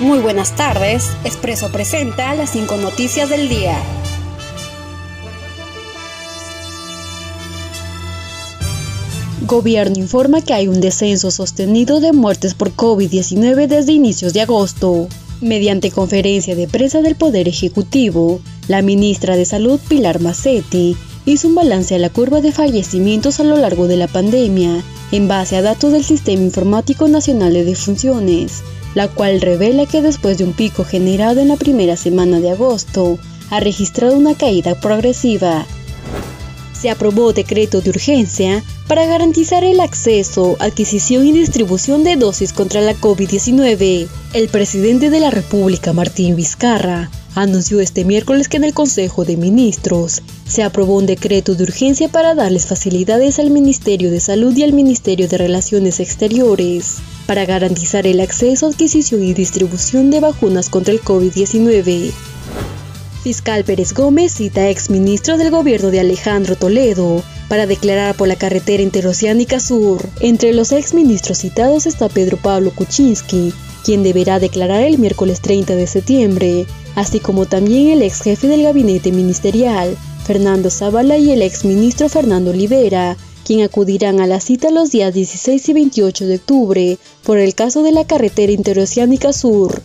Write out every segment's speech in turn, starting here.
Muy buenas tardes. Expreso presenta las cinco noticias del día. Gobierno informa que hay un descenso sostenido de muertes por COVID-19 desde inicios de agosto. Mediante conferencia de prensa del Poder Ejecutivo, la ministra de Salud Pilar Macetti hizo un balance a la curva de fallecimientos a lo largo de la pandemia en base a datos del Sistema Informático Nacional de Defunciones, la cual revela que después de un pico generado en la primera semana de agosto, ha registrado una caída progresiva. Se aprobó decreto de urgencia para garantizar el acceso, adquisición y distribución de dosis contra la COVID-19. El presidente de la República, Martín Vizcarra, anunció este miércoles que en el Consejo de Ministros se aprobó un decreto de urgencia para darles facilidades al Ministerio de Salud y al Ministerio de Relaciones Exteriores para garantizar el acceso, adquisición y distribución de vacunas contra el COVID-19. Fiscal Pérez Gómez cita a exministro del gobierno de Alejandro Toledo para declarar por la carretera interoceánica sur. Entre los exministros citados está Pedro Pablo Kuczynski, quien deberá declarar el miércoles 30 de septiembre, así como también el ex jefe del gabinete ministerial, Fernando Zavala y el exministro Fernando Olivera, quien acudirán a la cita los días 16 y 28 de octubre por el caso de la carretera interoceánica sur.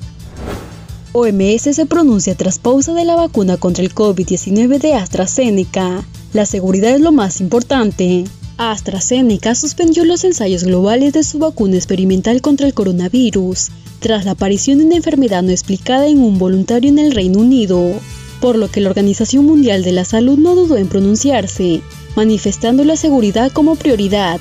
OMS se pronuncia tras pausa de la vacuna contra el COVID-19 de AstraZeneca. La seguridad es lo más importante. AstraZeneca suspendió los ensayos globales de su vacuna experimental contra el coronavirus, tras la aparición de una enfermedad no explicada en un voluntario en el Reino Unido, por lo que la Organización Mundial de la Salud no dudó en pronunciarse, manifestando la seguridad como prioridad.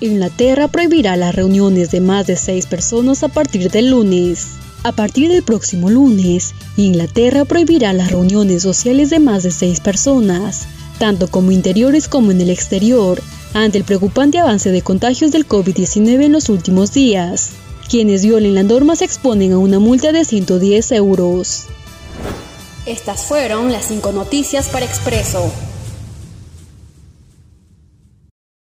Inglaterra prohibirá las reuniones de más de seis personas a partir del lunes. A partir del próximo lunes, Inglaterra prohibirá las reuniones sociales de más de seis personas, tanto como interiores como en el exterior, ante el preocupante avance de contagios del COVID-19 en los últimos días. Quienes violen las normas se exponen a una multa de 110 euros. Estas fueron las cinco noticias para Expreso.